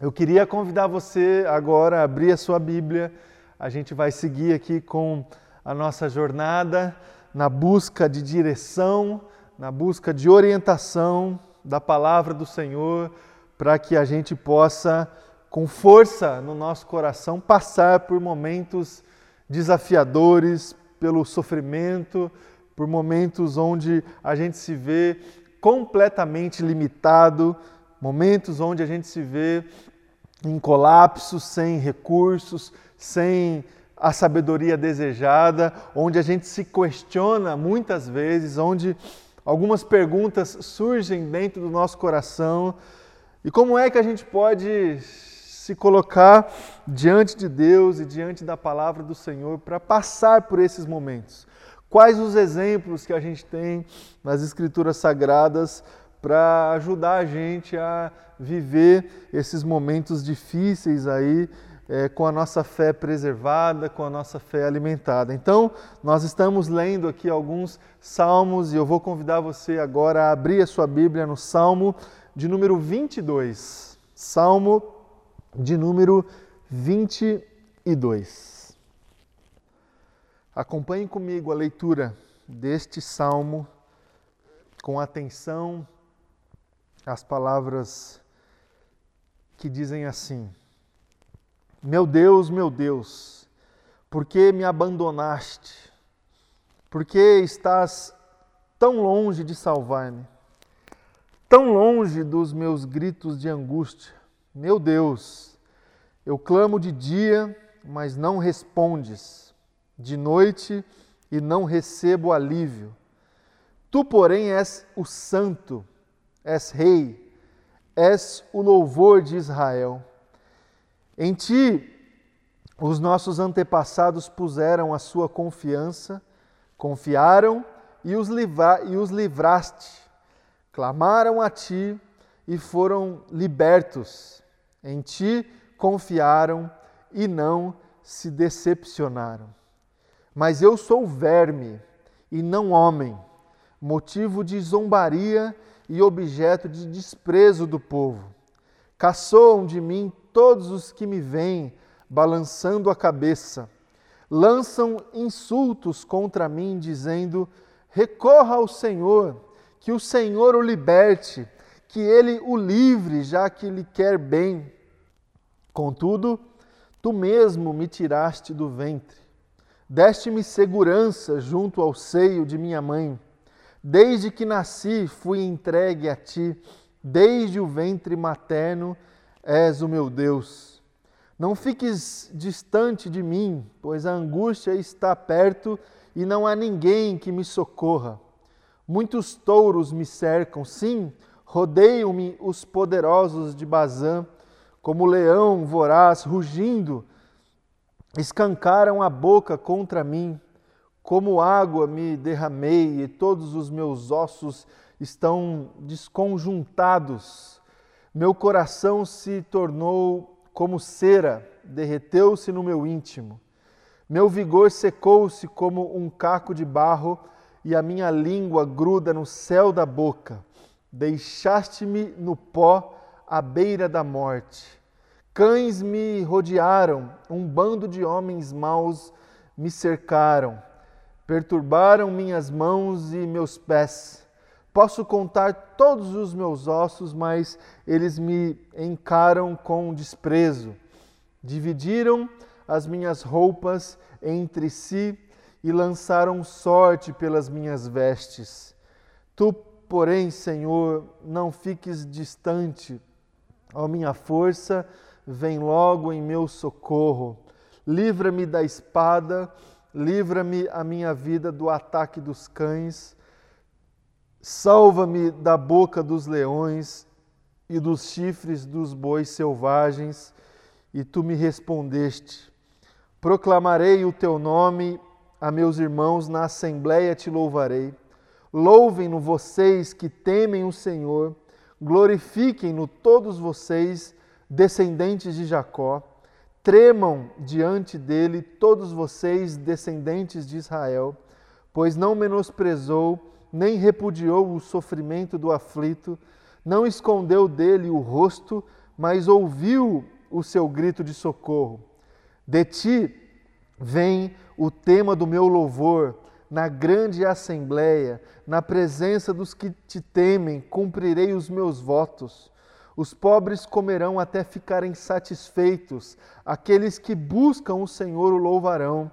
Eu queria convidar você agora a abrir a sua Bíblia. A gente vai seguir aqui com a nossa jornada na busca de direção, na busca de orientação da palavra do Senhor, para que a gente possa, com força no nosso coração, passar por momentos desafiadores, pelo sofrimento, por momentos onde a gente se vê completamente limitado, momentos onde a gente se vê em colapso, sem recursos, sem a sabedoria desejada, onde a gente se questiona muitas vezes, onde algumas perguntas surgem dentro do nosso coração. E como é que a gente pode se colocar diante de Deus e diante da palavra do Senhor para passar por esses momentos? Quais os exemplos que a gente tem nas Escrituras Sagradas para ajudar a gente a viver esses momentos difíceis aí é, com a nossa fé preservada, com a nossa fé alimentada. Então, nós estamos lendo aqui alguns salmos e eu vou convidar você agora a abrir a sua Bíblia no Salmo de número 22. Salmo de número 22. Acompanhe comigo a leitura deste salmo com atenção às palavras que dizem assim: Meu Deus, meu Deus, por que me abandonaste? Por que estás tão longe de salvar-me? Tão longe dos meus gritos de angústia? Meu Deus, eu clamo de dia, mas não respondes, de noite e não recebo alívio. Tu, porém, és o santo, és rei, és o louvor de Israel. Em ti os nossos antepassados puseram a sua confiança, confiaram e os, livra, e os livraste, clamaram a ti e foram libertos. Em ti confiaram e não se decepcionaram. Mas eu sou verme e não homem, motivo de zombaria e objeto de desprezo do povo. Caçoam de mim todos os que me veem, balançando a cabeça. Lançam insultos contra mim, dizendo: Recorra ao Senhor, que o Senhor o liberte, que ele o livre, já que lhe quer bem. Contudo, tu mesmo me tiraste do ventre, deste-me segurança junto ao seio de minha mãe. Desde que nasci, fui entregue a ti, desde o ventre materno, és o meu Deus. Não fiques distante de mim, pois a angústia está perto e não há ninguém que me socorra. Muitos touros me cercam, sim, rodeiam-me os poderosos de Bazã, como leão voraz rugindo, escancaram a boca contra mim. Como água me derramei e todos os meus ossos estão desconjuntados. Meu coração se tornou como cera, derreteu-se no meu íntimo. Meu vigor secou-se como um caco de barro e a minha língua gruda no céu da boca. Deixaste-me no pó à beira da morte. Cães me rodearam, um bando de homens maus me cercaram perturbaram minhas mãos e meus pés. Posso contar todos os meus ossos, mas eles me encaram com desprezo. Dividiram as minhas roupas entre si e lançaram sorte pelas minhas vestes. Tu, porém, Senhor, não fiques distante. Ó minha força, vem logo em meu socorro. Livra-me da espada livra-me a minha vida do ataque dos cães, salva-me da boca dos leões e dos chifres dos bois selvagens. E tu me respondeste: Proclamarei o teu nome a meus irmãos, na assembleia te louvarei. Louvem-no vocês que temem o Senhor, glorifiquem-no todos vocês, descendentes de Jacó. Tremam diante dele todos vocês, descendentes de Israel, pois não menosprezou nem repudiou o sofrimento do aflito, não escondeu dele o rosto, mas ouviu o seu grito de socorro. De ti vem o tema do meu louvor, na grande assembleia, na presença dos que te temem, cumprirei os meus votos. Os pobres comerão até ficarem satisfeitos, aqueles que buscam o Senhor o louvarão.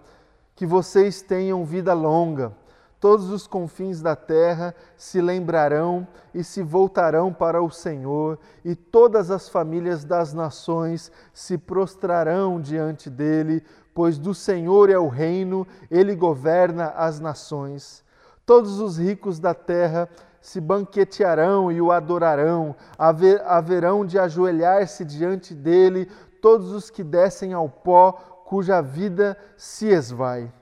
Que vocês tenham vida longa. Todos os confins da terra se lembrarão e se voltarão para o Senhor, e todas as famílias das nações se prostrarão diante dele, pois do Senhor é o reino, ele governa as nações. Todos os ricos da terra se banquetearão e o adorarão, haver, haverão de ajoelhar-se diante dele todos os que descem ao pó, cuja vida se esvai.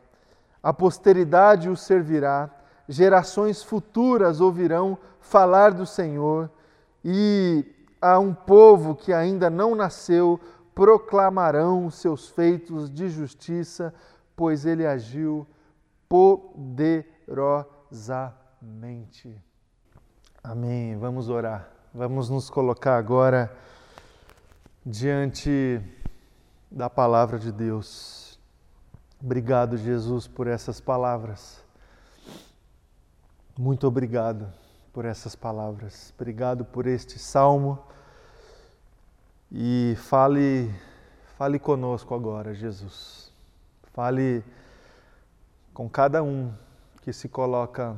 A posteridade o servirá, gerações futuras ouvirão falar do Senhor, e a um povo que ainda não nasceu proclamarão seus feitos de justiça, pois ele agiu poderosamente. Amém. Vamos orar. Vamos nos colocar agora diante da palavra de Deus. Obrigado, Jesus, por essas palavras. Muito obrigado por essas palavras. Obrigado por este salmo. E fale, fale conosco agora, Jesus. Fale com cada um que se coloca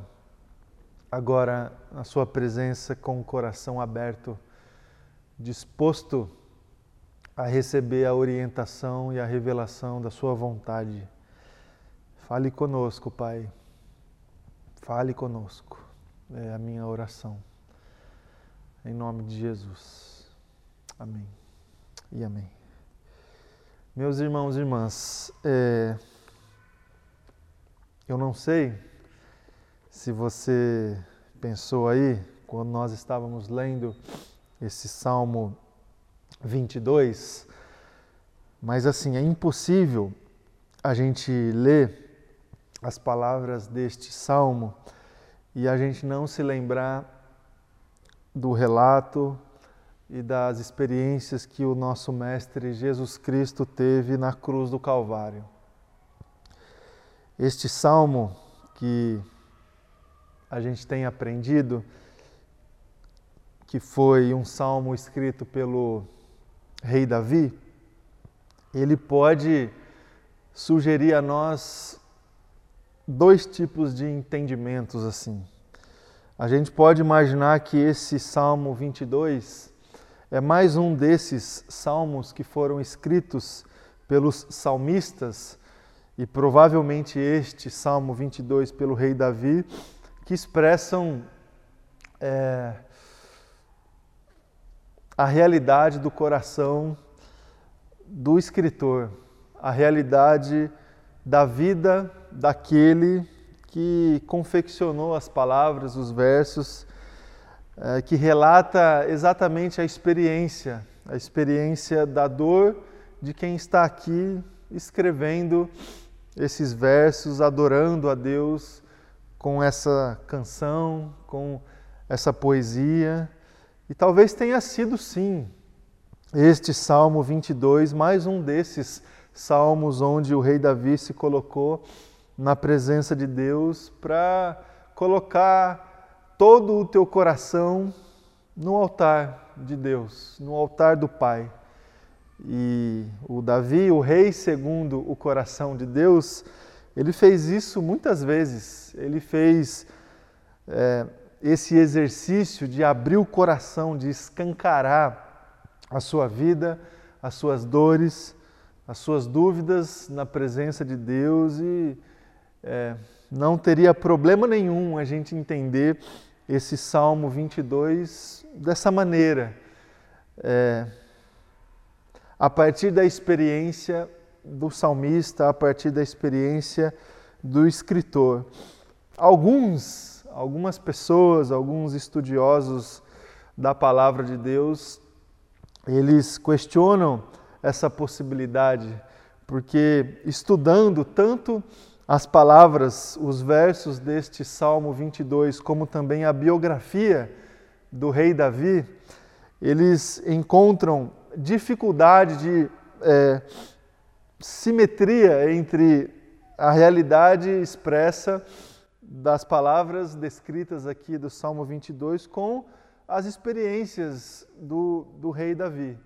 agora na Sua presença com o coração aberto, disposto a receber a orientação e a revelação da Sua vontade. Fale conosco, Pai. Fale conosco. É a minha oração. Em nome de Jesus. Amém. E amém. Meus irmãos e irmãs, é... eu não sei se você pensou aí, quando nós estávamos lendo esse Salmo 22, mas assim, é impossível a gente ler as palavras deste salmo e a gente não se lembrar do relato e das experiências que o nosso Mestre Jesus Cristo teve na cruz do Calvário. Este salmo que a gente tem aprendido que foi um salmo escrito pelo rei Davi, ele pode sugerir a nós dois tipos de entendimentos assim. A gente pode imaginar que esse Salmo 22 é mais um desses salmos que foram escritos pelos salmistas e provavelmente este Salmo 22 pelo rei Davi que expressam é, a realidade do coração do escritor, a realidade da vida daquele que confeccionou as palavras, os versos, é, que relata exatamente a experiência, a experiência da dor de quem está aqui escrevendo esses versos, adorando a Deus com essa canção, com essa poesia. E talvez tenha sido sim este Salmo 22, mais um desses salmos onde o rei Davi se colocou na presença de Deus para colocar todo o teu coração no altar de Deus, no altar do Pai. E o Davi, o rei segundo o coração de Deus, ele fez isso muitas vezes. Ele fez é, esse exercício de abrir o coração, de escancarar a sua vida, as suas dores, as suas dúvidas na presença de Deus e é, não teria problema nenhum a gente entender esse Salmo 22 dessa maneira. É, a partir da experiência do salmista a partir da experiência do escritor. Alguns, algumas pessoas, alguns estudiosos da palavra de Deus, eles questionam essa possibilidade, porque estudando tanto as palavras, os versos deste Salmo 22, como também a biografia do rei Davi, eles encontram dificuldade de é, simetria entre a realidade expressa das palavras descritas aqui do Salmo 22 com as experiências do, do rei Davi.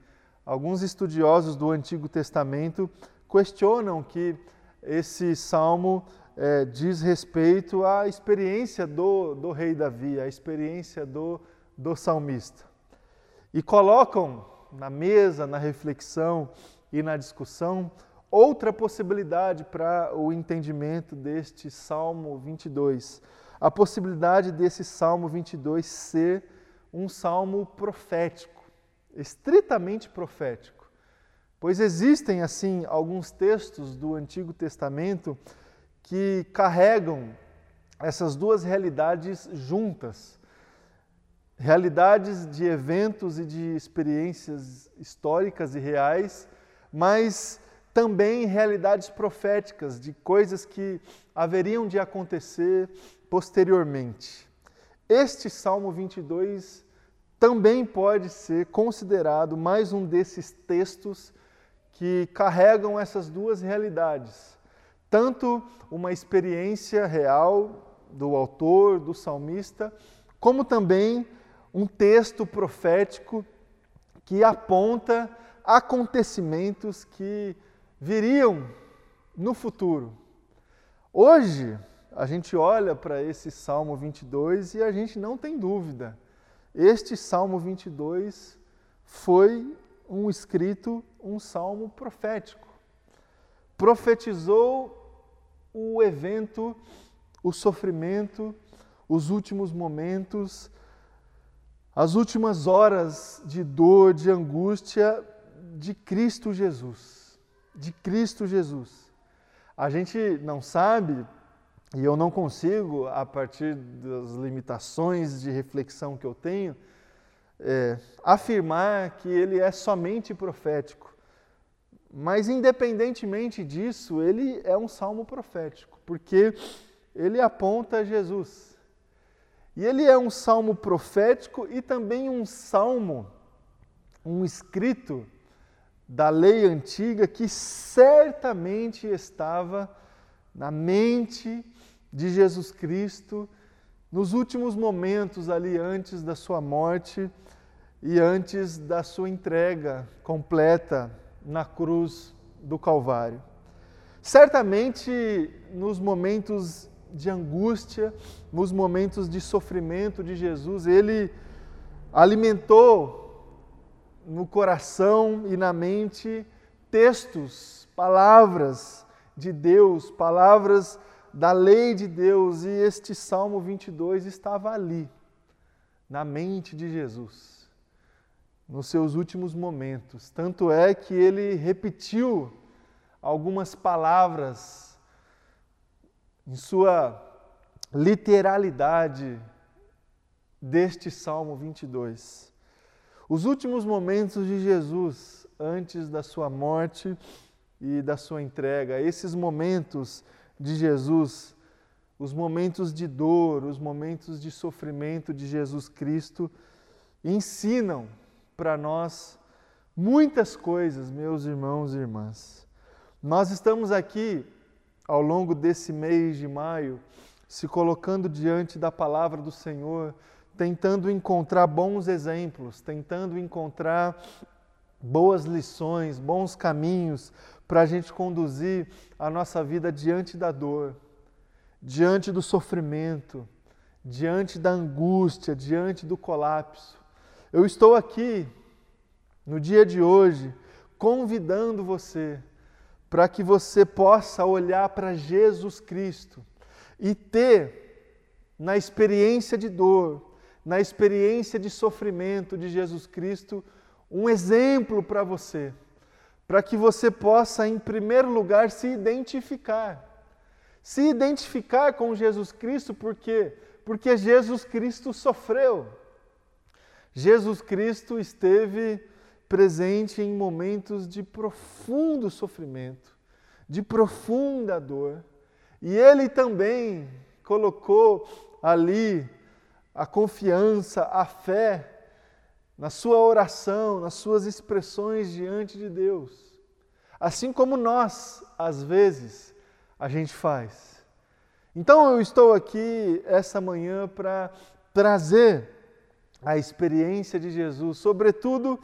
Alguns estudiosos do Antigo Testamento questionam que esse salmo é, diz respeito à experiência do, do rei Davi, à experiência do, do salmista. E colocam na mesa, na reflexão e na discussão outra possibilidade para o entendimento deste Salmo 22. A possibilidade desse Salmo 22 ser um salmo profético, estritamente profético. Pois existem, assim, alguns textos do Antigo Testamento que carregam essas duas realidades juntas. Realidades de eventos e de experiências históricas e reais, mas também realidades proféticas de coisas que haveriam de acontecer posteriormente. Este Salmo 22 também pode ser considerado mais um desses textos que carregam essas duas realidades. Tanto uma experiência real do autor, do salmista, como também um texto profético que aponta acontecimentos que viriam no futuro. Hoje, a gente olha para esse Salmo 22 e a gente não tem dúvida. Este Salmo 22 foi um escrito, um salmo profético. Profetizou o evento, o sofrimento, os últimos momentos, as últimas horas de dor, de angústia de Cristo Jesus de Cristo Jesus. A gente não sabe, e eu não consigo, a partir das limitações de reflexão que eu tenho, é, afirmar que ele é somente profético. Mas, independentemente disso, ele é um salmo profético, porque ele aponta Jesus. E ele é um salmo profético e também um salmo, um escrito da lei antiga que certamente estava na mente de Jesus Cristo nos últimos momentos ali antes da sua morte e antes da sua entrega completa na cruz do Calvário. Certamente nos momentos de angústia, nos momentos de sofrimento de Jesus, ele alimentou no coração e na mente textos, palavras de Deus, palavras da lei de Deus, e este Salmo 22 estava ali, na mente de Jesus, nos seus últimos momentos. Tanto é que ele repetiu algumas palavras em sua literalidade deste Salmo 22. Os últimos momentos de Jesus antes da sua morte e da sua entrega, esses momentos de Jesus, os momentos de dor, os momentos de sofrimento de Jesus Cristo, ensinam para nós muitas coisas, meus irmãos e irmãs. Nós estamos aqui, ao longo desse mês de maio, se colocando diante da palavra do Senhor, tentando encontrar bons exemplos, tentando encontrar boas lições, bons caminhos para a gente conduzir a nossa vida diante da dor, diante do sofrimento, diante da angústia, diante do colapso. Eu estou aqui no dia de hoje convidando você para que você possa olhar para Jesus Cristo e ter na experiência de dor, na experiência de sofrimento de Jesus Cristo, um exemplo para você, para que você possa, em primeiro lugar, se identificar. Se identificar com Jesus Cristo, por quê? Porque Jesus Cristo sofreu. Jesus Cristo esteve presente em momentos de profundo sofrimento, de profunda dor. E ele também colocou ali a confiança, a fé na sua oração, nas suas expressões diante de Deus. Assim como nós, às vezes, a gente faz. Então eu estou aqui essa manhã para trazer a experiência de Jesus, sobretudo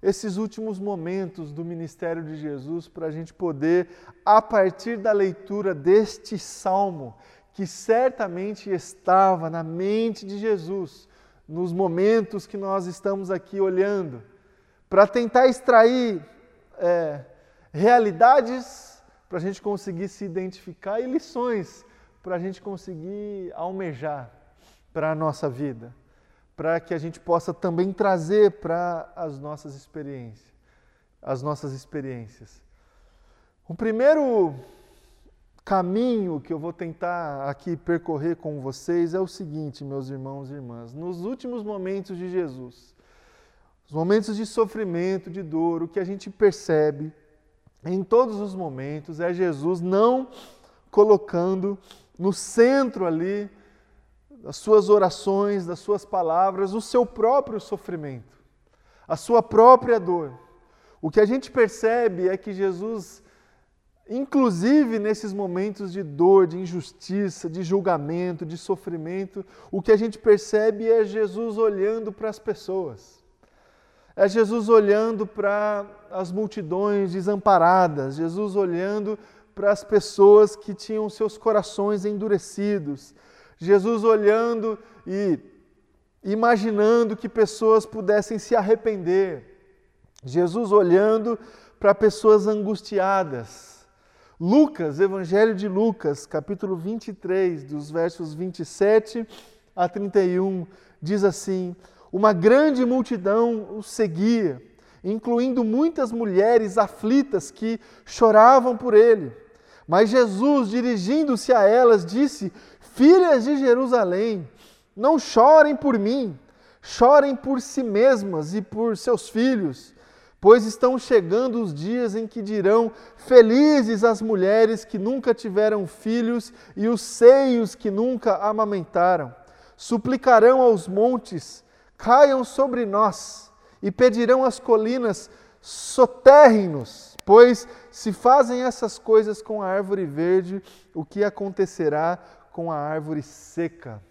esses últimos momentos do ministério de Jesus, para a gente poder, a partir da leitura deste salmo, que certamente estava na mente de Jesus, nos momentos que nós estamos aqui olhando, para tentar extrair é, realidades para a gente conseguir se identificar e lições para a gente conseguir almejar para a nossa vida, para que a gente possa também trazer para as nossas experiências, as nossas experiências. O primeiro caminho que eu vou tentar aqui percorrer com vocês é o seguinte, meus irmãos e irmãs. Nos últimos momentos de Jesus, os momentos de sofrimento, de dor, o que a gente percebe em todos os momentos é Jesus não colocando no centro ali das suas orações, das suas palavras, o seu próprio sofrimento, a sua própria dor. O que a gente percebe é que Jesus Inclusive nesses momentos de dor, de injustiça, de julgamento, de sofrimento, o que a gente percebe é Jesus olhando para as pessoas. É Jesus olhando para as multidões desamparadas, Jesus olhando para as pessoas que tinham seus corações endurecidos, Jesus olhando e imaginando que pessoas pudessem se arrepender, Jesus olhando para pessoas angustiadas, Lucas, Evangelho de Lucas, capítulo 23, dos versos 27 a 31, diz assim: Uma grande multidão o seguia, incluindo muitas mulheres aflitas que choravam por ele. Mas Jesus, dirigindo-se a elas, disse: Filhas de Jerusalém, não chorem por mim, chorem por si mesmas e por seus filhos pois estão chegando os dias em que dirão: Felizes as mulheres que nunca tiveram filhos e os seios que nunca amamentaram. Suplicarão aos montes: Caiam sobre nós, e pedirão às colinas: Soterrem-nos, pois se fazem essas coisas com a árvore verde, o que acontecerá com a árvore seca?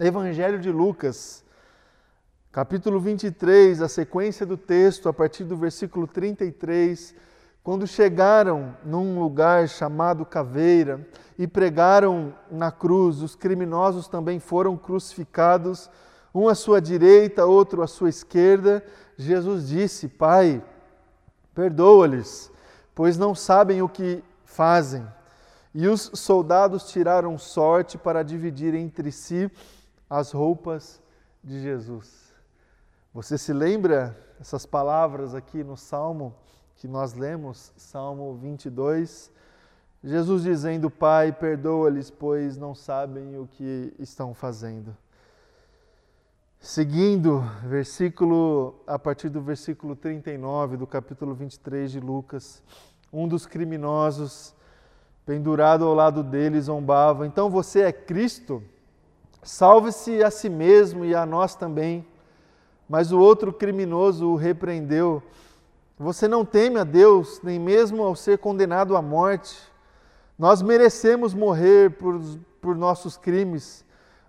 Evangelho de Lucas Capítulo 23, a sequência do texto, a partir do versículo 33, quando chegaram num lugar chamado Caveira e pregaram na cruz, os criminosos também foram crucificados, um à sua direita, outro à sua esquerda. Jesus disse: Pai, perdoa-lhes, pois não sabem o que fazem. E os soldados tiraram sorte para dividir entre si as roupas de Jesus. Você se lembra essas palavras aqui no Salmo que nós lemos, Salmo 22? Jesus dizendo: Pai, perdoa-lhes, pois não sabem o que estão fazendo. Seguindo, versículo a partir do versículo 39 do capítulo 23 de Lucas, um dos criminosos pendurado ao lado dele zombava: Então você é Cristo? Salve-se a si mesmo e a nós também. Mas o outro criminoso o repreendeu. Você não teme a Deus, nem mesmo ao ser condenado à morte. Nós merecemos morrer por, por nossos crimes,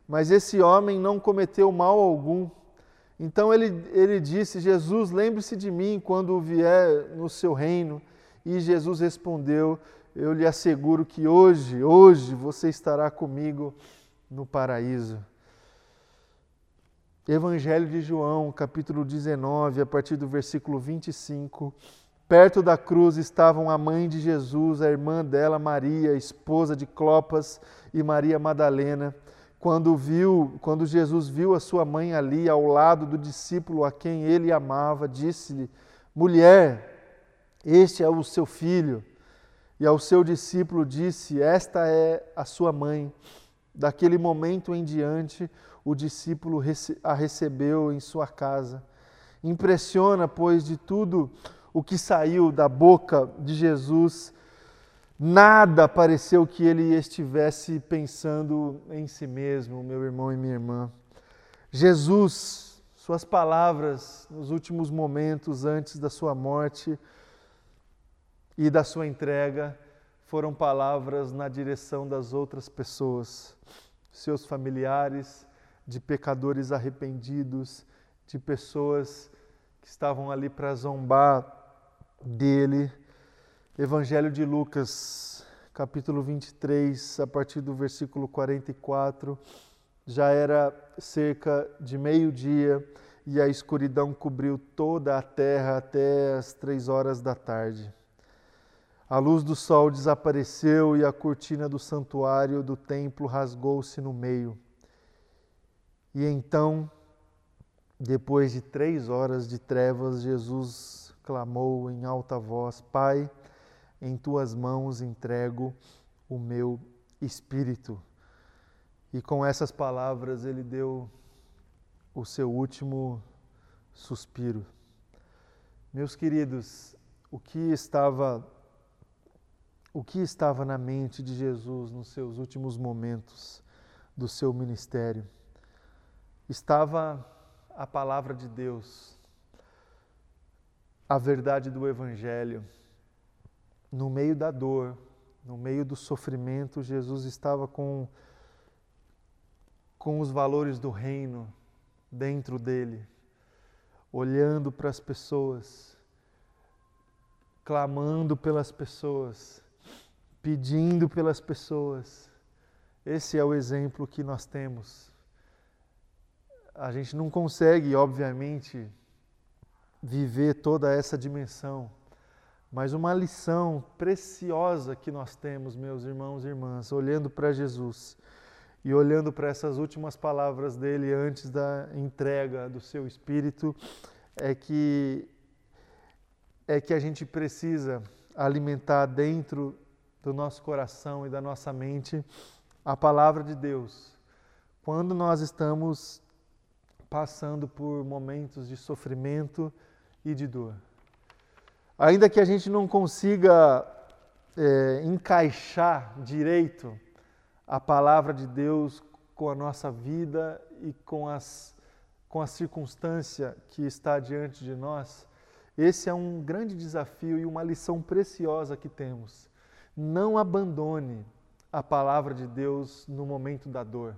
mas esse homem não cometeu mal algum. Então ele, ele disse: Jesus, lembre-se de mim quando vier no seu reino. E Jesus respondeu: Eu lhe asseguro que hoje, hoje você estará comigo no paraíso. Evangelho de João, capítulo 19, a partir do versículo 25. Perto da cruz estavam a mãe de Jesus, a irmã dela, Maria, esposa de Clopas, e Maria Madalena. Quando viu, quando Jesus viu a sua mãe ali ao lado do discípulo a quem ele amava, disse-lhe: Mulher, este é o seu filho. E ao seu discípulo disse: Esta é a sua mãe. Daquele momento em diante, o discípulo a recebeu em sua casa. Impressiona, pois, de tudo o que saiu da boca de Jesus, nada pareceu que ele estivesse pensando em si mesmo, meu irmão e minha irmã. Jesus, Suas palavras nos últimos momentos antes da sua morte e da sua entrega foram palavras na direção das outras pessoas, seus familiares, de pecadores arrependidos, de pessoas que estavam ali para zombar dele. Evangelho de Lucas, capítulo 23, a partir do versículo 44. Já era cerca de meio-dia e a escuridão cobriu toda a terra até as três horas da tarde. A luz do sol desapareceu e a cortina do santuário do templo rasgou-se no meio. E então, depois de três horas de trevas, Jesus clamou em alta voz: Pai, em tuas mãos entrego o meu espírito. E com essas palavras ele deu o seu último suspiro. Meus queridos, o que estava o que estava na mente de Jesus nos seus últimos momentos do seu ministério. Estava a palavra de Deus, a verdade do Evangelho. No meio da dor, no meio do sofrimento, Jesus estava com, com os valores do reino dentro dele, olhando para as pessoas, clamando pelas pessoas pedindo pelas pessoas. Esse é o exemplo que nós temos. A gente não consegue, obviamente, viver toda essa dimensão, mas uma lição preciosa que nós temos, meus irmãos e irmãs, olhando para Jesus e olhando para essas últimas palavras dele antes da entrega do seu espírito, é que é que a gente precisa alimentar dentro do nosso coração e da nossa mente a palavra de Deus. Quando nós estamos passando por momentos de sofrimento e de dor. Ainda que a gente não consiga é, encaixar direito a palavra de Deus com a nossa vida e com, as, com a circunstância que está diante de nós, esse é um grande desafio e uma lição preciosa que temos não abandone a palavra de Deus no momento da dor.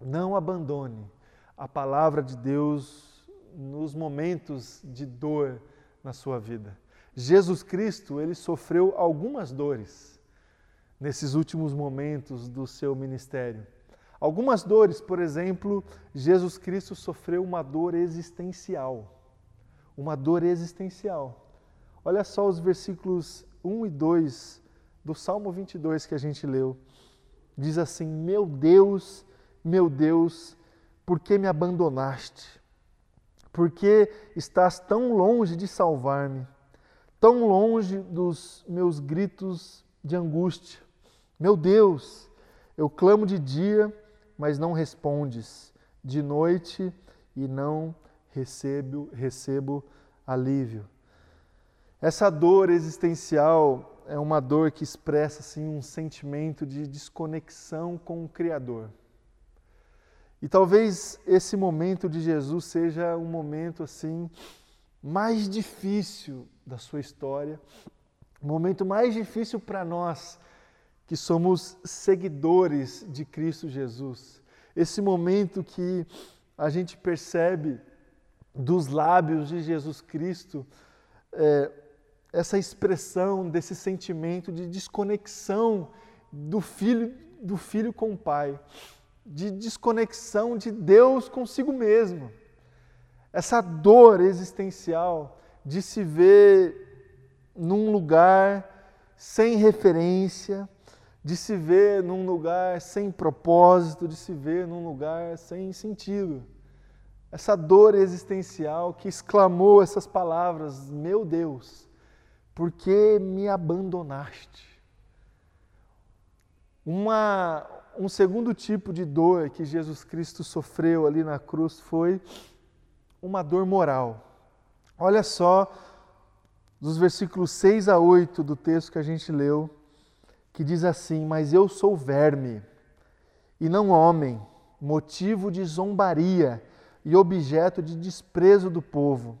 Não abandone a palavra de Deus nos momentos de dor na sua vida. Jesus Cristo, ele sofreu algumas dores nesses últimos momentos do seu ministério. Algumas dores, por exemplo, Jesus Cristo sofreu uma dor existencial. Uma dor existencial. Olha só os versículos 1 e 2 do Salmo 22 que a gente leu. Diz assim: Meu Deus, meu Deus, por que me abandonaste? Por que estás tão longe de salvar-me? Tão longe dos meus gritos de angústia? Meu Deus, eu clamo de dia, mas não respondes, de noite e não recebo, recebo alívio. Essa dor existencial é uma dor que expressa assim um sentimento de desconexão com o Criador. E talvez esse momento de Jesus seja um momento assim mais difícil da sua história, o momento mais difícil para nós que somos seguidores de Cristo Jesus. Esse momento que a gente percebe dos lábios de Jesus Cristo é, essa expressão desse sentimento de desconexão do filho, do filho com o pai, de desconexão de Deus consigo mesmo. Essa dor existencial de se ver num lugar sem referência, de se ver num lugar sem propósito, de se ver num lugar sem sentido. Essa dor existencial que exclamou essas palavras: Meu Deus, por que me abandonaste? Uma, um segundo tipo de dor que Jesus Cristo sofreu ali na cruz foi uma dor moral. Olha só, dos versículos 6 a 8 do texto que a gente leu, que diz assim: Mas eu sou verme, e não homem, motivo de zombaria, e objeto de desprezo do povo.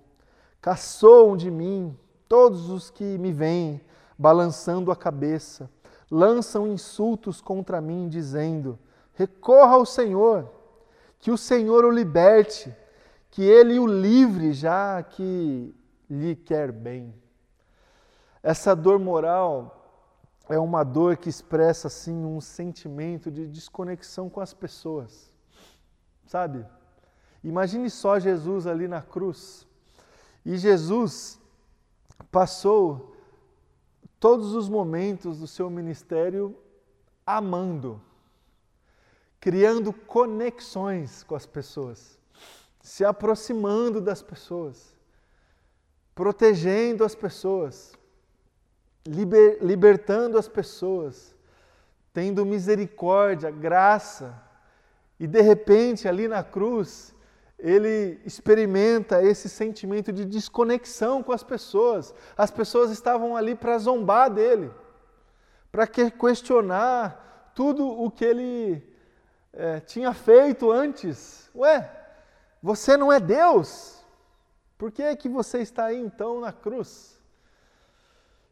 Caçoam de mim todos os que me veem, balançando a cabeça. Lançam insultos contra mim, dizendo: Recorra ao Senhor, que o Senhor o liberte, que ele o livre, já que lhe quer bem. Essa dor moral é uma dor que expressa assim um sentimento de desconexão com as pessoas. Sabe? Imagine só Jesus ali na cruz. E Jesus passou todos os momentos do seu ministério amando, criando conexões com as pessoas, se aproximando das pessoas, protegendo as pessoas, liber, libertando as pessoas, tendo misericórdia, graça. E de repente, ali na cruz, ele experimenta esse sentimento de desconexão com as pessoas. As pessoas estavam ali para zombar dele, para questionar tudo o que ele é, tinha feito antes. Ué, você não é Deus? Por que é que você está aí então na cruz?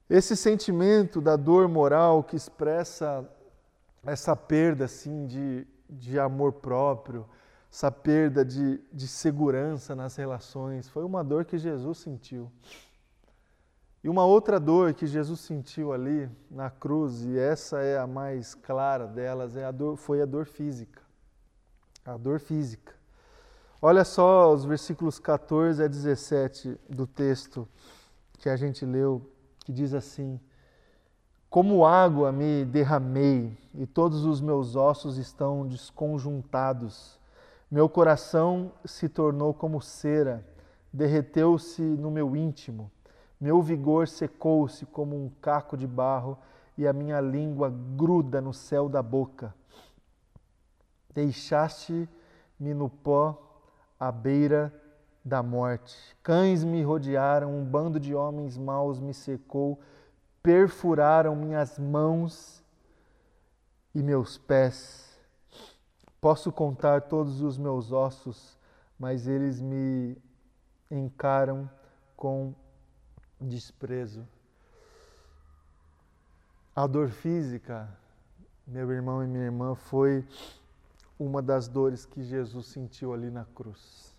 Esse sentimento da dor moral que expressa essa perda assim de, de amor próprio, essa perda de, de segurança nas relações, foi uma dor que Jesus sentiu. E uma outra dor que Jesus sentiu ali na cruz, e essa é a mais clara delas, é a dor, foi a dor física. A dor física. Olha só os versículos 14 a 17 do texto que a gente leu que diz assim: Como água me derramei e todos os meus ossos estão desconjuntados. Meu coração se tornou como cera, derreteu-se no meu íntimo. Meu vigor secou-se como um caco de barro e a minha língua gruda no céu da boca. Deixaste-me no pó à beira da morte. Cães me rodearam, um bando de homens maus me secou, perfuraram minhas mãos e meus pés. Posso contar todos os meus ossos, mas eles me encaram com desprezo. A dor física, meu irmão e minha irmã, foi uma das dores que Jesus sentiu ali na cruz.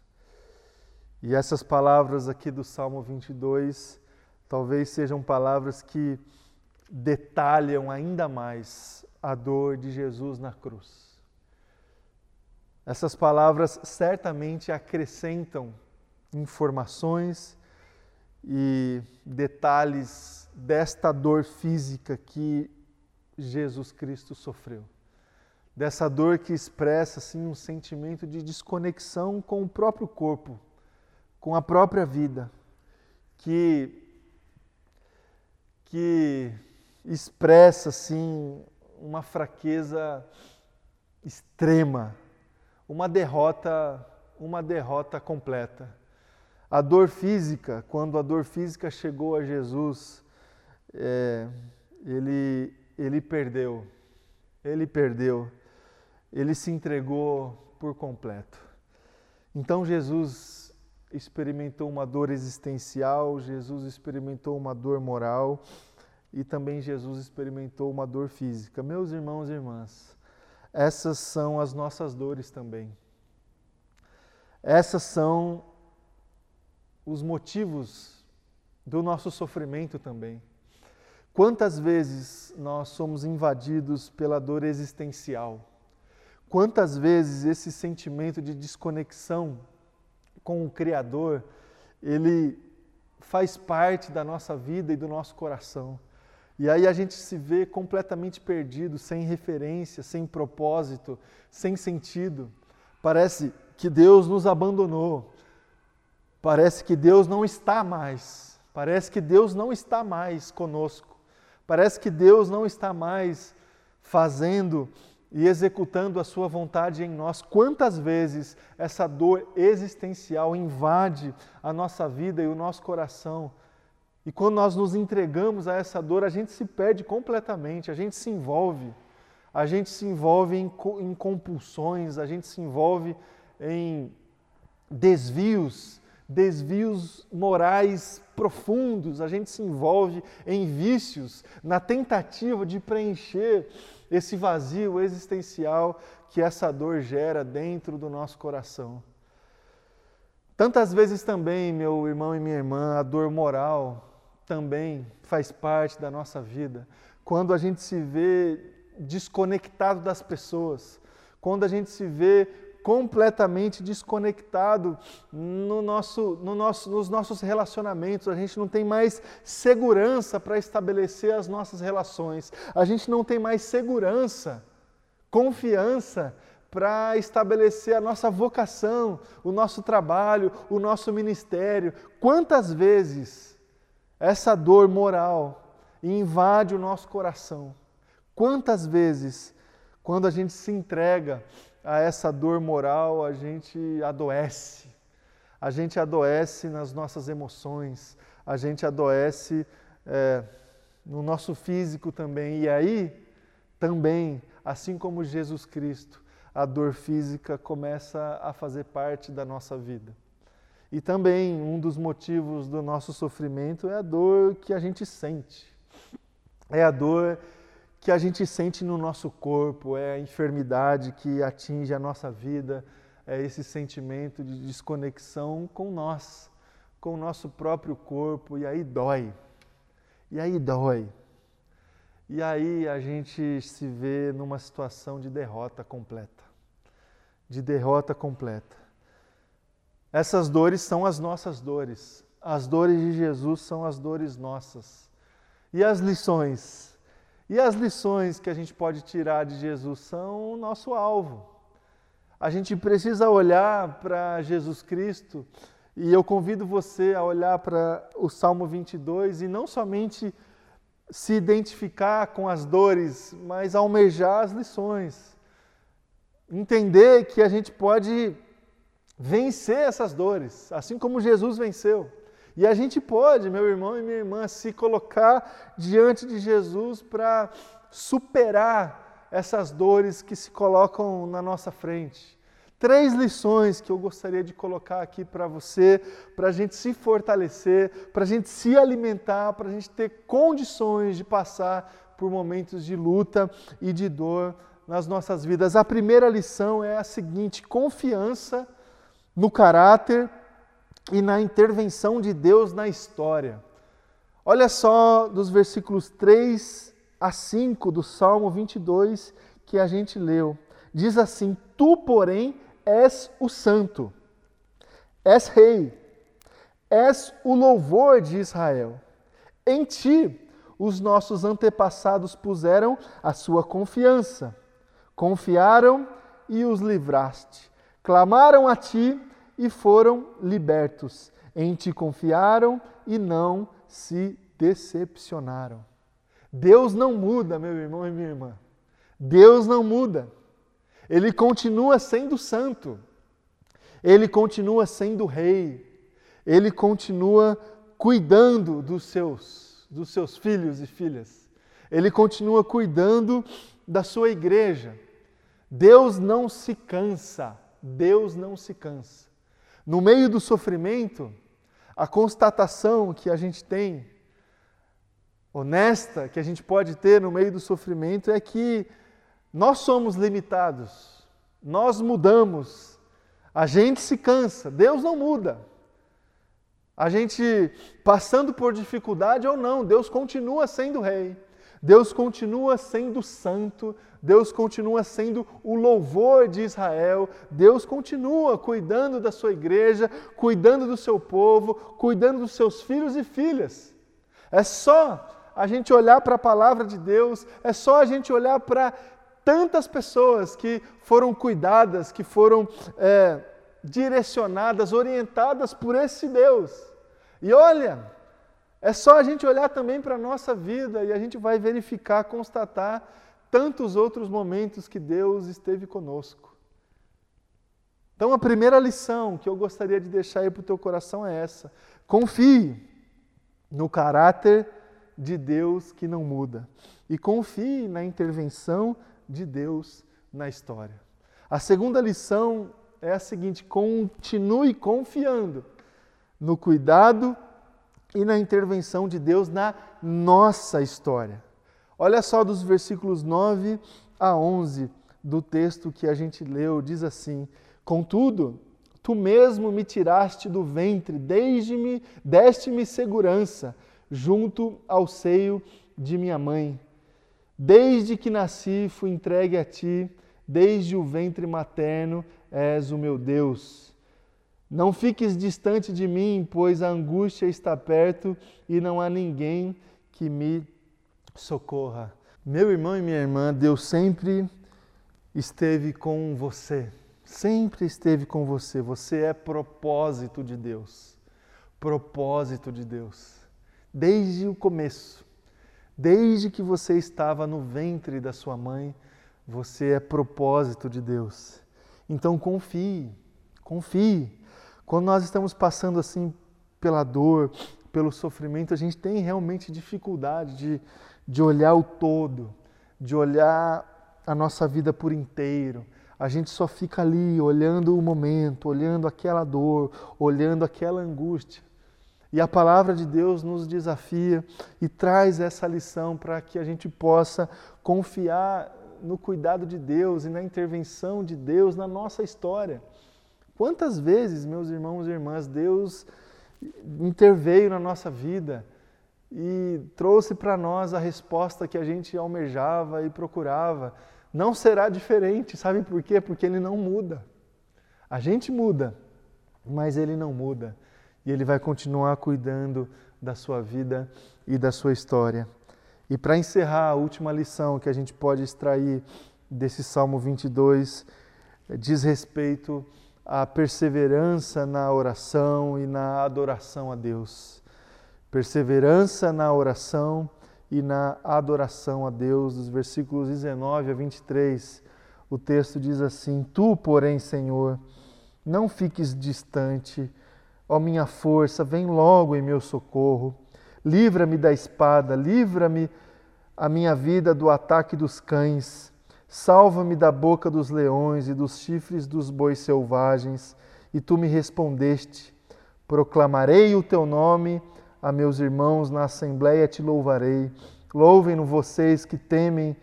E essas palavras aqui do Salmo 22 talvez sejam palavras que detalham ainda mais a dor de Jesus na cruz. Essas palavras certamente acrescentam informações e detalhes desta dor física que Jesus Cristo sofreu. Dessa dor que expressa assim um sentimento de desconexão com o próprio corpo com a própria vida, que que expressa assim uma fraqueza extrema, uma derrota, uma derrota completa. A dor física, quando a dor física chegou a Jesus, é, ele, ele perdeu, ele perdeu, ele se entregou por completo. Então Jesus experimentou uma dor existencial, Jesus experimentou uma dor moral e também Jesus experimentou uma dor física. Meus irmãos e irmãs, essas são as nossas dores também. Essas são os motivos do nosso sofrimento também. Quantas vezes nós somos invadidos pela dor existencial? Quantas vezes esse sentimento de desconexão com o Criador, ele faz parte da nossa vida e do nosso coração. E aí a gente se vê completamente perdido, sem referência, sem propósito, sem sentido. Parece que Deus nos abandonou. Parece que Deus não está mais. Parece que Deus não está mais conosco. Parece que Deus não está mais fazendo e executando a sua vontade em nós. Quantas vezes essa dor existencial invade a nossa vida e o nosso coração? E quando nós nos entregamos a essa dor, a gente se perde completamente, a gente se envolve. A gente se envolve em, em compulsões, a gente se envolve em desvios, desvios morais profundos, a gente se envolve em vícios na tentativa de preencher esse vazio existencial que essa dor gera dentro do nosso coração. Tantas vezes também, meu irmão e minha irmã, a dor moral também faz parte da nossa vida. Quando a gente se vê desconectado das pessoas, quando a gente se vê completamente desconectado no nosso, no nosso, nos nossos relacionamentos. A gente não tem mais segurança para estabelecer as nossas relações. A gente não tem mais segurança, confiança para estabelecer a nossa vocação, o nosso trabalho, o nosso ministério. Quantas vezes essa dor moral invade o nosso coração? Quantas vezes, quando a gente se entrega a essa dor moral, a gente adoece. A gente adoece nas nossas emoções, a gente adoece é, no nosso físico também. E aí, também, assim como Jesus Cristo, a dor física começa a fazer parte da nossa vida. E também um dos motivos do nosso sofrimento é a dor que a gente sente. É a dor que a gente sente no nosso corpo, é a enfermidade que atinge a nossa vida, é esse sentimento de desconexão com nós, com o nosso próprio corpo, e aí dói. E aí dói. E aí a gente se vê numa situação de derrota completa. De derrota completa. Essas dores são as nossas dores. As dores de Jesus são as dores nossas. E as lições? E as lições que a gente pode tirar de Jesus são o nosso alvo. A gente precisa olhar para Jesus Cristo e eu convido você a olhar para o Salmo 22 e não somente se identificar com as dores, mas almejar as lições. Entender que a gente pode vencer essas dores, assim como Jesus venceu. E a gente pode, meu irmão e minha irmã, se colocar diante de Jesus para superar essas dores que se colocam na nossa frente. Três lições que eu gostaria de colocar aqui para você, para a gente se fortalecer, para a gente se alimentar, para a gente ter condições de passar por momentos de luta e de dor nas nossas vidas. A primeira lição é a seguinte: confiança no caráter e na intervenção de Deus na história. Olha só dos versículos 3 a 5 do Salmo 22 que a gente leu. Diz assim: Tu, porém, és o santo, és rei, és o louvor de Israel. Em ti os nossos antepassados puseram a sua confiança, confiaram e os livraste. Clamaram a ti e foram libertos. Em ti confiaram e não se decepcionaram. Deus não muda, meu irmão e minha irmã. Deus não muda. Ele continua sendo santo. Ele continua sendo rei. Ele continua cuidando dos seus, dos seus filhos e filhas. Ele continua cuidando da sua igreja. Deus não se cansa. Deus não se cansa. No meio do sofrimento, a constatação que a gente tem, honesta, que a gente pode ter no meio do sofrimento é que nós somos limitados, nós mudamos, a gente se cansa, Deus não muda. A gente passando por dificuldade ou não, Deus continua sendo rei. Deus continua sendo santo, Deus continua sendo o louvor de Israel, Deus continua cuidando da sua igreja, cuidando do seu povo, cuidando dos seus filhos e filhas. É só a gente olhar para a palavra de Deus, é só a gente olhar para tantas pessoas que foram cuidadas, que foram é, direcionadas, orientadas por esse Deus. E olha, é só a gente olhar também para a nossa vida e a gente vai verificar, constatar tantos outros momentos que Deus esteve conosco. Então, a primeira lição que eu gostaria de deixar aí para o teu coração é essa: confie no caráter de Deus que não muda e confie na intervenção de Deus na história. A segunda lição é a seguinte: continue confiando no cuidado e na intervenção de Deus na nossa história. Olha só dos versículos 9 a 11 do texto que a gente leu, diz assim: Contudo, tu mesmo me tiraste do ventre, desde-me, deste-me segurança junto ao seio de minha mãe. Desde que nasci, fui entregue a ti, desde o ventre materno és o meu Deus. Não fiques distante de mim, pois a angústia está perto e não há ninguém que me socorra. Meu irmão e minha irmã, Deus sempre esteve com você. Sempre esteve com você. Você é propósito de Deus. Propósito de Deus. Desde o começo. Desde que você estava no ventre da sua mãe, você é propósito de Deus. Então confie, confie. Quando nós estamos passando assim pela dor, pelo sofrimento, a gente tem realmente dificuldade de, de olhar o todo, de olhar a nossa vida por inteiro. A gente só fica ali olhando o momento, olhando aquela dor, olhando aquela angústia. E a palavra de Deus nos desafia e traz essa lição para que a gente possa confiar no cuidado de Deus e na intervenção de Deus na nossa história. Quantas vezes, meus irmãos e irmãs, Deus interveio na nossa vida e trouxe para nós a resposta que a gente almejava e procurava. Não será diferente, sabe por quê? Porque Ele não muda. A gente muda, mas Ele não muda. E Ele vai continuar cuidando da sua vida e da sua história. E para encerrar, a última lição que a gente pode extrair desse Salmo 22 diz respeito a perseverança na oração e na adoração a Deus. Perseverança na oração e na adoração a Deus, dos versículos 19 a 23. O texto diz assim: Tu, porém, Senhor, não fiques distante, ó minha força, vem logo em meu socorro. Livra-me da espada, livra-me a minha vida do ataque dos cães Salva-me da boca dos leões e dos chifres dos bois selvagens. E tu me respondeste: Proclamarei o teu nome a meus irmãos, na assembleia te louvarei. Louvem-no vocês que temem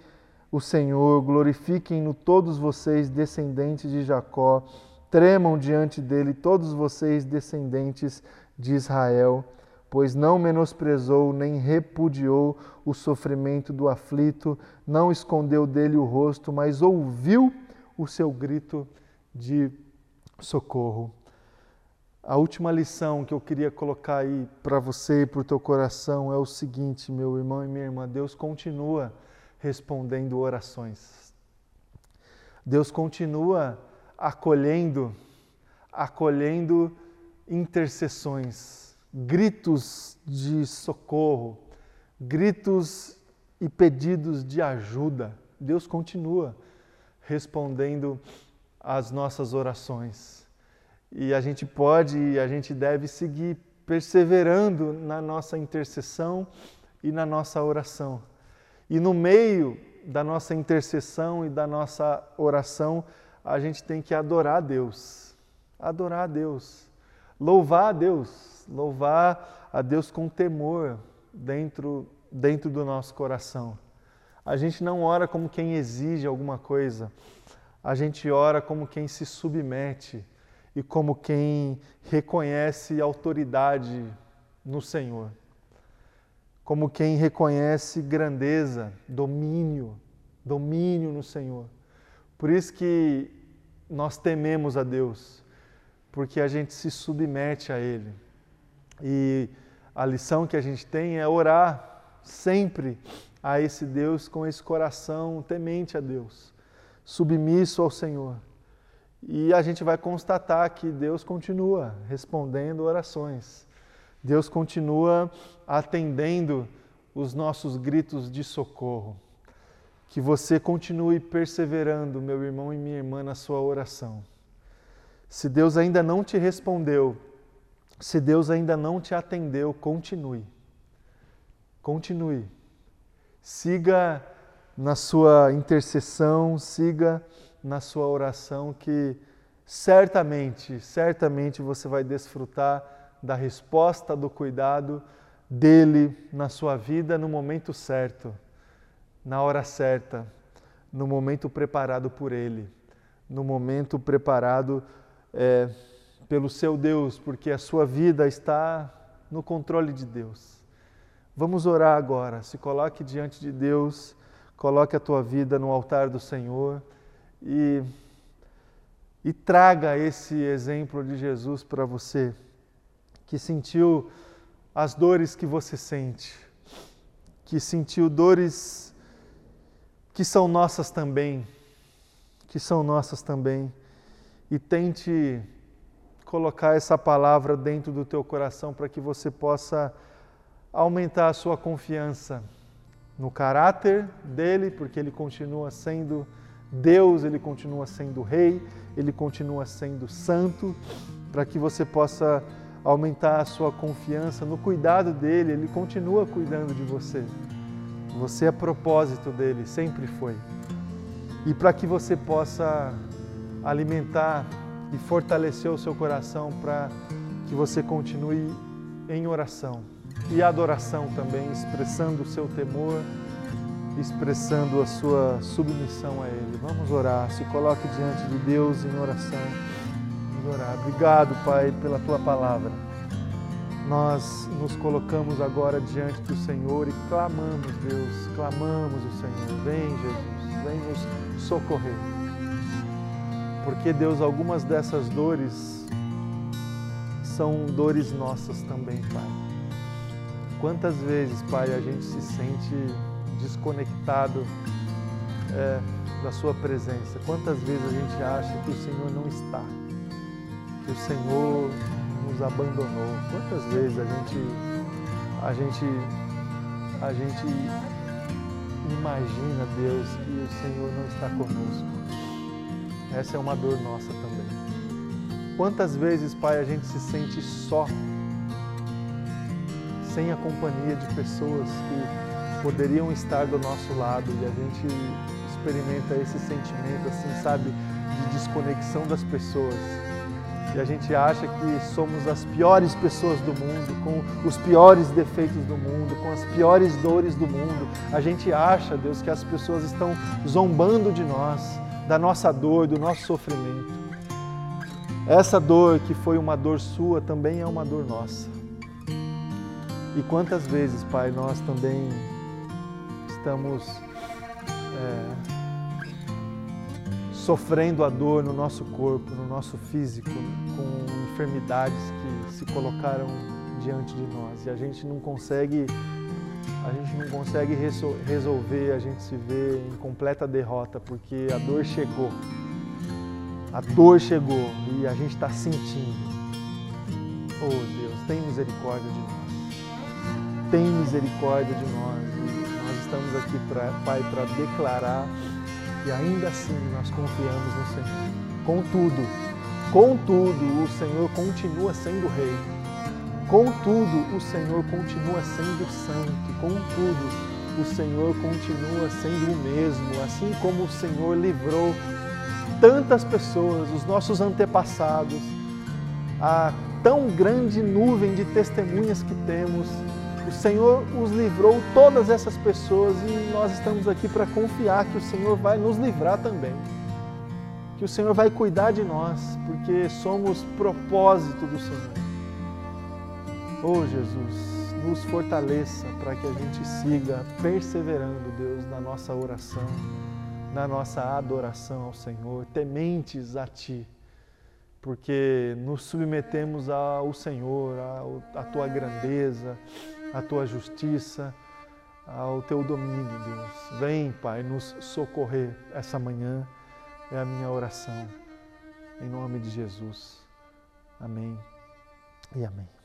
o Senhor, glorifiquem-no todos vocês, descendentes de Jacó. Tremam diante dele todos vocês, descendentes de Israel pois não menosprezou nem repudiou o sofrimento do aflito, não escondeu dele o rosto, mas ouviu o seu grito de socorro. A última lição que eu queria colocar aí para você e para o teu coração é o seguinte, meu irmão e minha irmã: Deus continua respondendo orações. Deus continua acolhendo, acolhendo intercessões gritos de socorro, gritos e pedidos de ajuda. Deus continua respondendo às nossas orações. E a gente pode e a gente deve seguir perseverando na nossa intercessão e na nossa oração. E no meio da nossa intercessão e da nossa oração, a gente tem que adorar a Deus. Adorar a Deus. Louvar a Deus louvar a Deus com temor dentro, dentro do nosso coração. A gente não ora como quem exige alguma coisa, a gente ora como quem se submete e como quem reconhece autoridade no Senhor, como quem reconhece grandeza, domínio, domínio no Senhor. Por isso que nós tememos a Deus, porque a gente se submete a Ele. E a lição que a gente tem é orar sempre a esse Deus com esse coração temente a Deus, submisso ao Senhor. E a gente vai constatar que Deus continua respondendo orações. Deus continua atendendo os nossos gritos de socorro. Que você continue perseverando, meu irmão e minha irmã, na sua oração. Se Deus ainda não te respondeu, se Deus ainda não te atendeu, continue. Continue. Siga na sua intercessão, siga na sua oração, que certamente, certamente você vai desfrutar da resposta, do cuidado dele na sua vida no momento certo, na hora certa, no momento preparado por ele, no momento preparado é, pelo seu Deus, porque a sua vida está no controle de Deus. Vamos orar agora. Se coloque diante de Deus, coloque a tua vida no altar do Senhor e, e traga esse exemplo de Jesus para você, que sentiu as dores que você sente, que sentiu dores que são nossas também, que são nossas também, e tente colocar essa palavra dentro do teu coração para que você possa aumentar a sua confiança no caráter dele, porque ele continua sendo Deus, ele continua sendo Rei, ele continua sendo Santo, para que você possa aumentar a sua confiança no cuidado dele, ele continua cuidando de você. Você é propósito dele, sempre foi. E para que você possa alimentar e fortalecer o seu coração para que você continue em oração e adoração também, expressando o seu temor, expressando a sua submissão a Ele. Vamos orar, se coloque diante de Deus em oração. Vamos orar. Obrigado, Pai, pela tua palavra. Nós nos colocamos agora diante do Senhor e clamamos, Deus, clamamos o Senhor. Vem, Jesus, vem nos socorrer. Porque, Deus, algumas dessas dores são dores nossas também, Pai. Quantas vezes, Pai, a gente se sente desconectado é, da Sua presença? Quantas vezes a gente acha que o Senhor não está? Que o Senhor nos abandonou? Quantas vezes a gente, a gente, a gente imagina, Deus, que o Senhor não está conosco? Essa é uma dor nossa também. Quantas vezes, Pai, a gente se sente só, sem a companhia de pessoas que poderiam estar do nosso lado e a gente experimenta esse sentimento, assim, sabe, de desconexão das pessoas. E a gente acha que somos as piores pessoas do mundo, com os piores defeitos do mundo, com as piores dores do mundo. A gente acha, Deus, que as pessoas estão zombando de nós da nossa dor, do nosso sofrimento. Essa dor que foi uma dor sua também é uma dor nossa. E quantas vezes, Pai, nós também estamos é, sofrendo a dor no nosso corpo, no nosso físico, com enfermidades que se colocaram diante de nós e a gente não consegue a gente não consegue resolver, a gente se vê em completa derrota, porque a dor chegou. A dor chegou e a gente está sentindo. Oh Deus, tem misericórdia de nós. Tem misericórdia de nós. Estamos aqui, pra, Pai, para declarar que ainda assim nós confiamos no Senhor. Contudo, contudo, o Senhor continua sendo Rei Contudo, o Senhor continua sendo santo, contudo, o Senhor continua sendo o mesmo, assim como o Senhor livrou tantas pessoas, os nossos antepassados, a tão grande nuvem de testemunhas que temos. O Senhor os livrou todas essas pessoas e nós estamos aqui para confiar que o Senhor vai nos livrar também. Que o Senhor vai cuidar de nós, porque somos propósito do Senhor. Oh Jesus, nos fortaleça para que a gente siga perseverando, Deus, na nossa oração, na nossa adoração ao Senhor, tementes a Ti, porque nos submetemos ao Senhor, à Tua grandeza, à Tua justiça, ao Teu domínio, Deus. Vem, Pai, nos socorrer essa manhã, é a minha oração. Em nome de Jesus. Amém e amém.